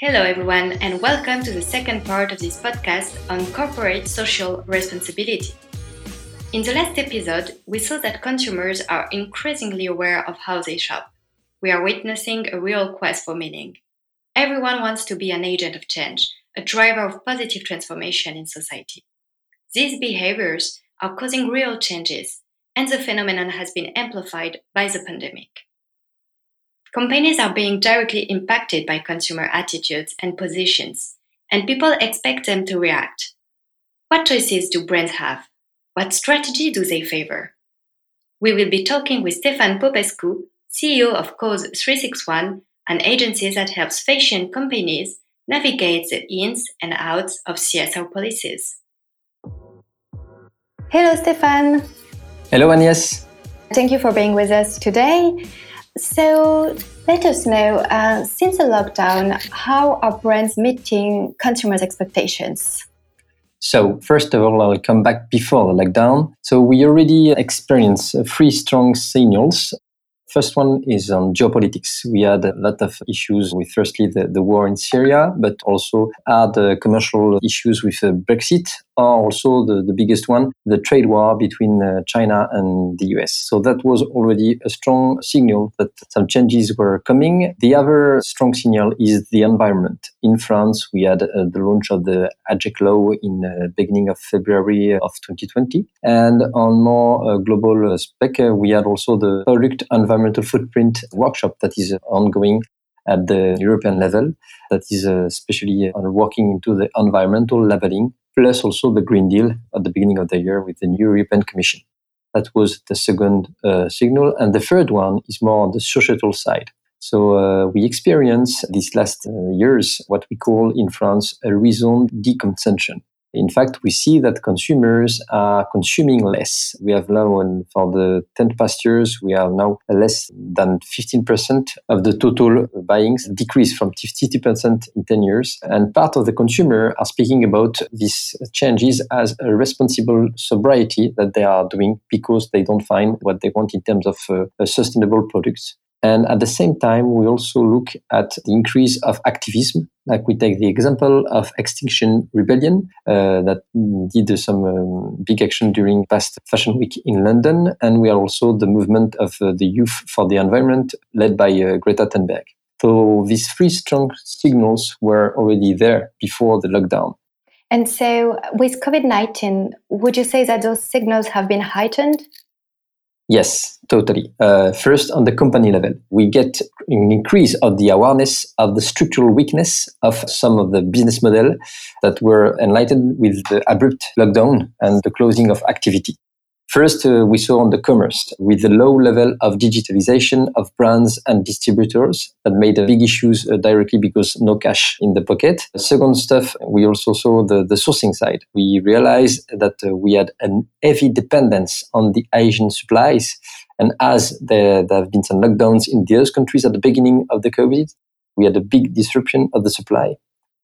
Hello, everyone, and welcome to the second part of this podcast on corporate social responsibility. In the last episode, we saw that consumers are increasingly aware of how they shop. We are witnessing a real quest for meaning. Everyone wants to be an agent of change, a driver of positive transformation in society. These behaviors are causing real changes, and the phenomenon has been amplified by the pandemic. Companies are being directly impacted by consumer attitudes and positions, and people expect them to react. What choices do brands have? What strategy do they favor? We will be talking with Stefan Popescu, CEO of Cause 361, an agency that helps fashion companies navigate the ins and outs of CSR policies. Hello, Stefan. Hello, Agnes. Thank you for being with us today. So let us know, uh, since the lockdown, how are brands meeting consumers' expectations? So, first of all, I will come back before the lockdown. So, we already experienced three strong signals First one is on geopolitics. We had a lot of issues with, firstly, the, the war in Syria, but also had uh, commercial issues with uh, Brexit, or also the, the biggest one, the trade war between uh, China and the US. So that was already a strong signal that some changes were coming. The other strong signal is the environment. In France, we had uh, the launch of the AGEC law in the uh, beginning of February of 2020. And on more uh, global spec, we had also the product environmental footprint workshop that is ongoing at the European level, that is uh, especially on working into the environmental leveling, plus also the Green Deal at the beginning of the year with the new European Commission. That was the second uh, signal. And the third one is more on the societal side. So uh, we experience these last uh, years what we call in France a raison deconsumption. In fact, we see that consumers are consuming less. We have now, for the 10 past years, we are now less than 15% of the total buyings, decrease from 50% in 10 years. And part of the consumer are speaking about these changes as a responsible sobriety that they are doing because they don't find what they want in terms of uh, sustainable products. And at the same time, we also look at the increase of activism. Like we take the example of Extinction Rebellion uh, that did some um, big action during past Fashion Week in London. And we are also the movement of uh, the Youth for the Environment led by uh, Greta Thunberg. So these three strong signals were already there before the lockdown. And so with COVID 19, would you say that those signals have been heightened? Yes, totally. Uh, first, on the company level, we get an increase of the awareness of the structural weakness of some of the business model that were enlightened with the abrupt lockdown and the closing of activity. First, uh, we saw on the commerce with the low level of digitalization of brands and distributors that made uh, big issues uh, directly because no cash in the pocket. Second stuff, we also saw the, the sourcing side. We realized that uh, we had a heavy dependence on the Asian supplies. And as there, there have been some lockdowns in those countries at the beginning of the COVID, we had a big disruption of the supply.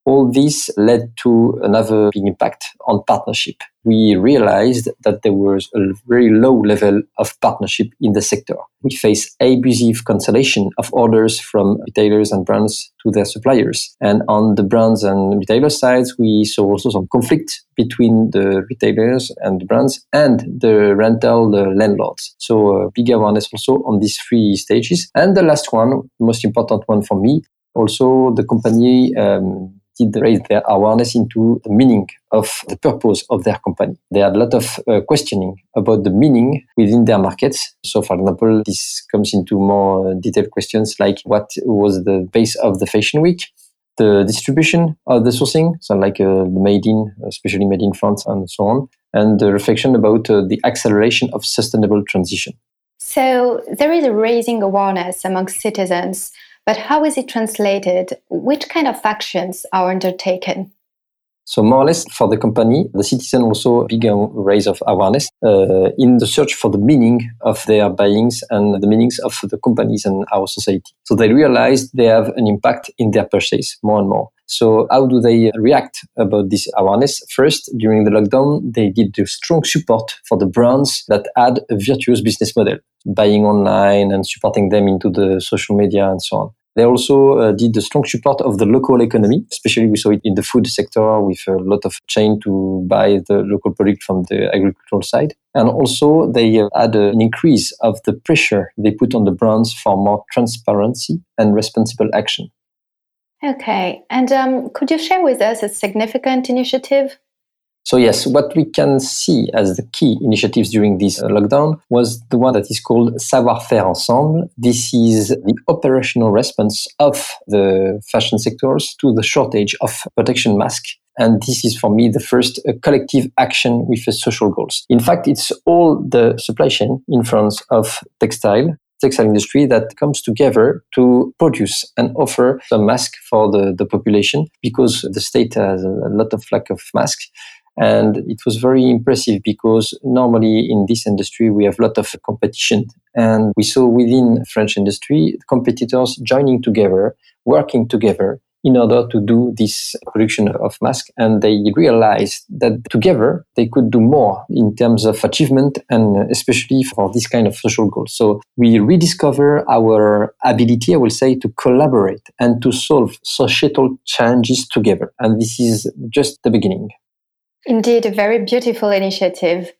All this led to another big impact on partnership. We realized that there was a very low level of partnership in the sector. We face abusive cancellation of orders from retailers and brands to their suppliers. And on the brands and retailer sides, we saw also some conflict between the retailers and the brands and the rental the landlords. So uh, big awareness also on these three stages. And the last one, most important one for me, also the company um, did raise their awareness into the meaning of the purpose of their company. They had a lot of uh, questioning about the meaning within their markets. So, for example, this comes into more detailed questions like what was the base of the fashion week? The distribution of the sourcing, so like uh, the made in, especially made in France and so on, and the reflection about uh, the acceleration of sustainable transition. So there is a raising awareness among citizens but how is it translated? Which kind of actions are undertaken? So more or less for the company, the citizen also began raise of awareness uh, in the search for the meaning of their buyings and the meanings of the companies and our society. So they realize they have an impact in their purchase more and more. So how do they react about this awareness? First, during the lockdown, they did the strong support for the brands that had a virtuous business model, buying online and supporting them into the social media and so on. They also uh, did the strong support of the local economy, especially we saw it in the food sector with a lot of chain to buy the local product from the agricultural side. And also they uh, had an increase of the pressure they put on the brands for more transparency and responsible action. Okay. And um, could you share with us a significant initiative so yes, what we can see as the key initiatives during this uh, lockdown was the one that is called Savoir-faire ensemble. This is the operational response of the fashion sectors to the shortage of protection mask. And this is for me the first uh, collective action with social goals. In fact, it's all the supply chain in France of textile textile industry that comes together to produce and offer a mask for the, the population because the state has a lot of lack of masks and it was very impressive because normally in this industry we have a lot of competition. And we saw within French industry competitors joining together, working together in order to do this production of masks. And they realized that together they could do more in terms of achievement and especially for this kind of social goals. So we rediscover our ability, I will say, to collaborate and to solve societal challenges together. And this is just the beginning. Indeed, a very beautiful initiative.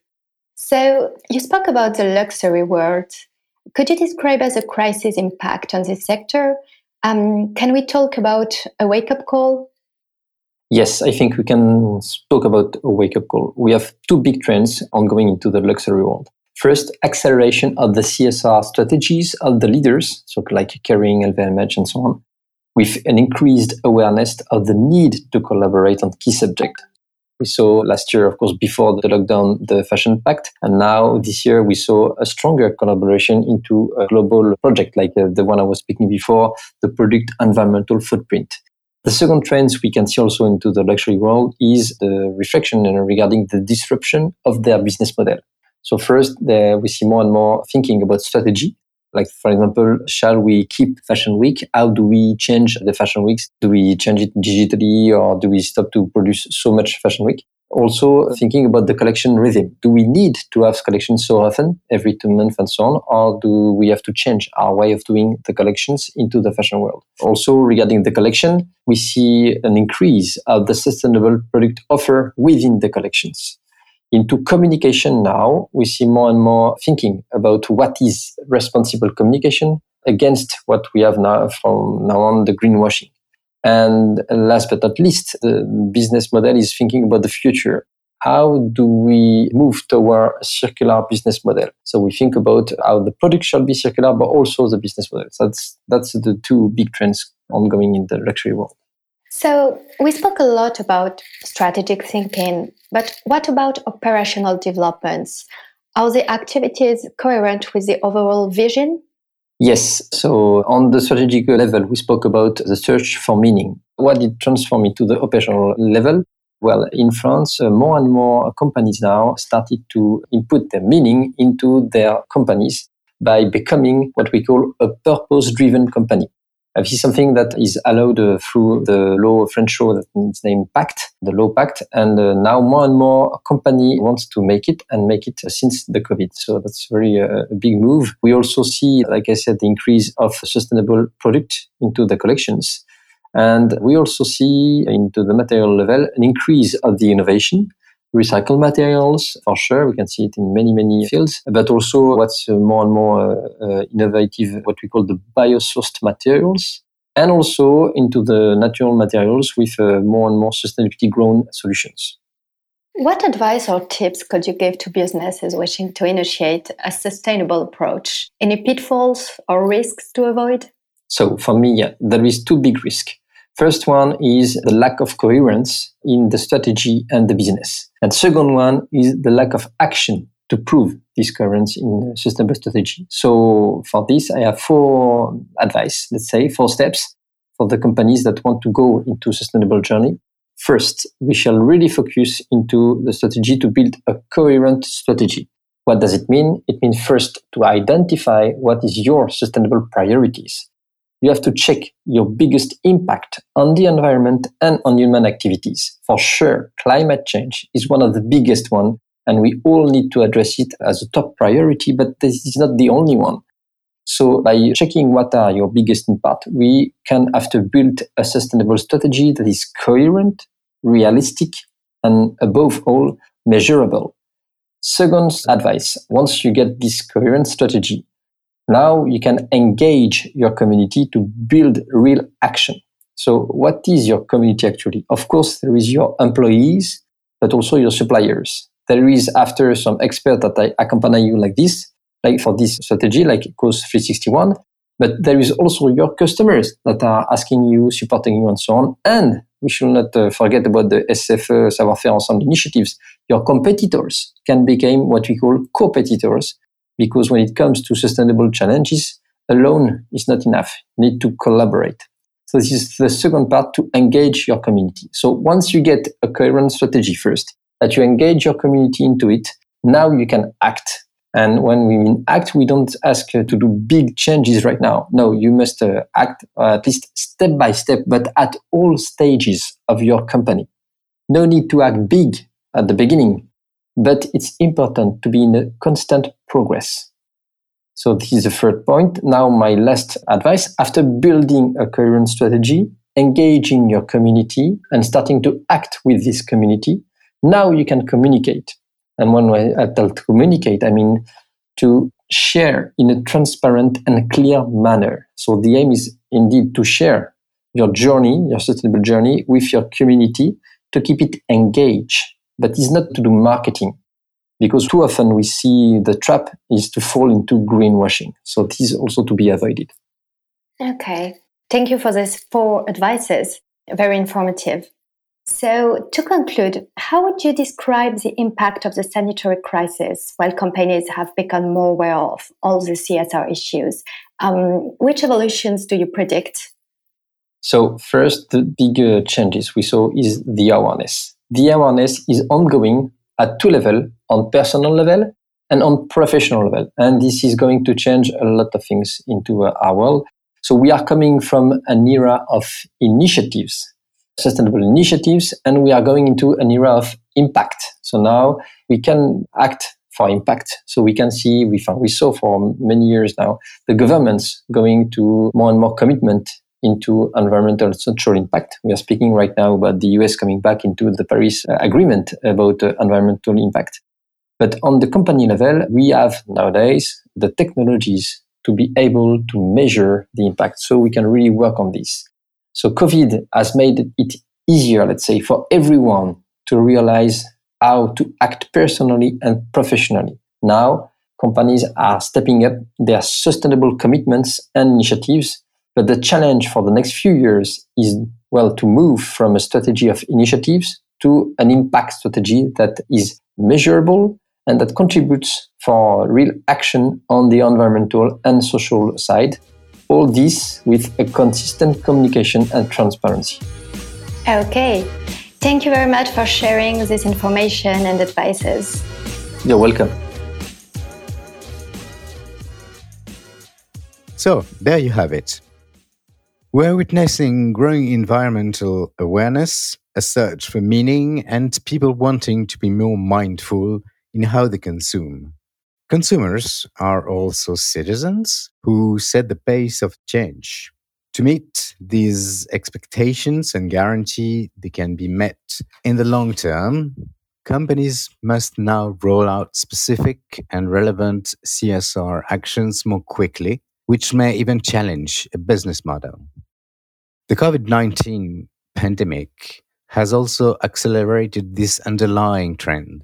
So, you spoke about the luxury world. Could you describe as a crisis impact on this sector? Um, can we talk about a wake up call? Yes, I think we can talk about a wake up call. We have two big trends ongoing into the luxury world. First, acceleration of the CSR strategies of the leaders, so like Kering, LVMH, and so on, with an increased awareness of the need to collaborate on key subjects we saw last year, of course, before the lockdown, the Fashion Pact. And now this year, we saw a stronger collaboration into a global project like uh, the one I was speaking before, the product environmental footprint. The second trends we can see also into the luxury world is the reflection regarding the disruption of their business model. So first, we see more and more thinking about strategy like, for example, shall we keep Fashion Week? How do we change the Fashion Weeks? Do we change it digitally or do we stop to produce so much Fashion Week? Also, thinking about the collection rhythm. Do we need to have collections so often, every two months and so on, or do we have to change our way of doing the collections into the fashion world? Also, regarding the collection, we see an increase of the sustainable product offer within the collections into communication now, we see more and more thinking about what is responsible communication against what we have now from now on the greenwashing. And last but not least, the business model is thinking about the future. How do we move toward a circular business model? So we think about how the product shall be circular, but also the business model. So that's, that's the two big trends ongoing in the luxury world. So, we spoke a lot about strategic thinking, but what about operational developments? Are the activities coherent with the overall vision? Yes. So, on the strategic level, we spoke about the search for meaning. What did transform it to the operational level? Well, in France, uh, more and more companies now started to input their meaning into their companies by becoming what we call a purpose driven company. This is something that is allowed uh, through the law, French law that is named Pact, the law Pact. And uh, now more and more company wants to make it and make it uh, since the COVID. So that's very uh, a big move. We also see, like I said, the increase of sustainable product into the collections. And we also see into the material level an increase of the innovation recycled materials for sure. We can see it in many many fields. But also what's uh, more and more uh, uh, innovative what we call the biosourced materials. And also into the natural materials with more and more sustainability grown solutions. What advice or tips could you give to businesses wishing to initiate a sustainable approach? Any pitfalls or risks to avoid? So for me yeah, there is two big risks First one is the lack of coherence in the strategy and the business. And second one is the lack of action to prove this coherence in the sustainable strategy. So for this, I have four advice, let's say four steps for the companies that want to go into sustainable journey. First, we shall really focus into the strategy to build a coherent strategy. What does it mean? It means first to identify what is your sustainable priorities you have to check your biggest impact on the environment and on human activities. For sure, climate change is one of the biggest one, and we all need to address it as a top priority, but this is not the only one. So by checking what are your biggest impact, we can after build a sustainable strategy that is coherent, realistic, and above all, measurable. Second advice, once you get this coherent strategy, now you can engage your community to build real action. So what is your community actually? Of course, there is your employees, but also your suppliers. There is after some expert that I accompany you like this, like for this strategy, like Cause 361. But there is also your customers that are asking you, supporting you, and so on. And we should not uh, forget about the SFE Savoir-faire Ensemble initiatives. Your competitors can become what we call competitors, because when it comes to sustainable challenges, alone is not enough. You need to collaborate. So this is the second part to engage your community. So once you get a coherent strategy first, that you engage your community into it, now you can act and when we mean act, we don't ask uh, to do big changes right now. No, you must uh, act uh, at least step by step, but at all stages of your company. No need to act big at the beginning, but it's important to be in a constant progress. So this is the third point. Now, my last advice after building a coherent strategy, engaging your community and starting to act with this community, now you can communicate. And when I tell communicate, I mean to share in a transparent and clear manner. So the aim is indeed to share your journey, your sustainable journey with your community to keep it engaged, but it's not to do marketing because too often we see the trap is to fall into greenwashing. So this is also to be avoided. Okay. Thank you for these four advices. Very informative. So, to conclude, how would you describe the impact of the sanitary crisis while companies have become more aware of all the CSR issues? Um, which evolutions do you predict? So, first, the bigger changes we saw is the awareness. The awareness is ongoing at two levels on personal level and on professional level. And this is going to change a lot of things into uh, our world. So, we are coming from an era of initiatives sustainable initiatives, and we are going into an era of impact. So now we can act for impact. So we can see, we, found, we saw for many years now, the governments going to more and more commitment into environmental social impact. We are speaking right now about the US coming back into the Paris uh, Agreement about uh, environmental impact. But on the company level, we have nowadays the technologies to be able to measure the impact. So we can really work on this. So COVID has made it easier, let's say, for everyone to realize how to act personally and professionally. Now, companies are stepping up their sustainable commitments and initiatives. But the challenge for the next few years is, well, to move from a strategy of initiatives to an impact strategy that is measurable and that contributes for real action on the environmental and social side all this with a consistent communication and transparency. Okay. Thank you very much for sharing this information and advices. You're welcome. So, there you have it. We're witnessing growing environmental awareness, a search for meaning, and people wanting to be more mindful in how they consume. Consumers are also citizens who set the pace of change. To meet these expectations and guarantee they can be met in the long term, companies must now roll out specific and relevant CSR actions more quickly, which may even challenge a business model. The COVID 19 pandemic has also accelerated this underlying trend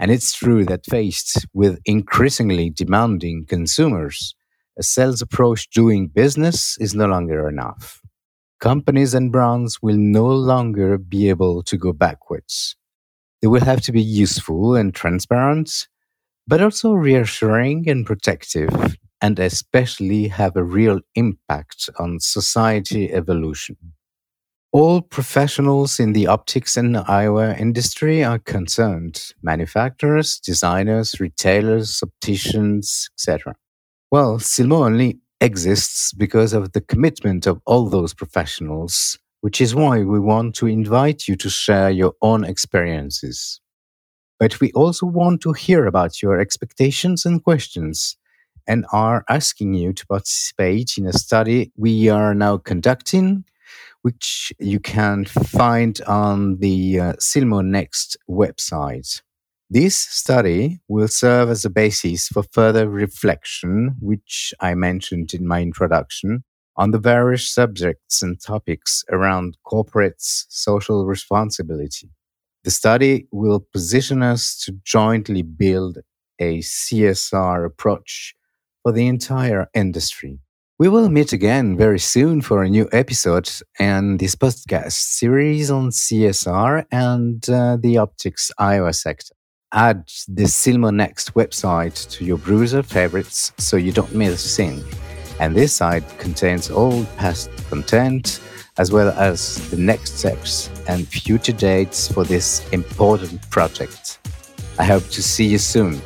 and it's true that faced with increasingly demanding consumers, a sales approach doing business is no longer enough. Companies and brands will no longer be able to go backwards. They will have to be useful and transparent, but also reassuring and protective, and especially have a real impact on society evolution. All professionals in the optics and eyewear industry are concerned manufacturers, designers, retailers, opticians, etc. Well, Silmo only exists because of the commitment of all those professionals, which is why we want to invite you to share your own experiences. But we also want to hear about your expectations and questions and are asking you to participate in a study we are now conducting, which you can find on the uh, Silmo Next website. This study will serve as a basis for further reflection, which I mentioned in my introduction, on the various subjects and topics around corporates' social responsibility. The study will position us to jointly build a CSR approach for the entire industry. We will meet again very soon for a new episode and this podcast series on CSR and uh, the optics eyewear sector. Add the Silmo Next website to your browser favorites so you don't miss a thing. And this site contains all past content as well as the next steps and future dates for this important project. I hope to see you soon.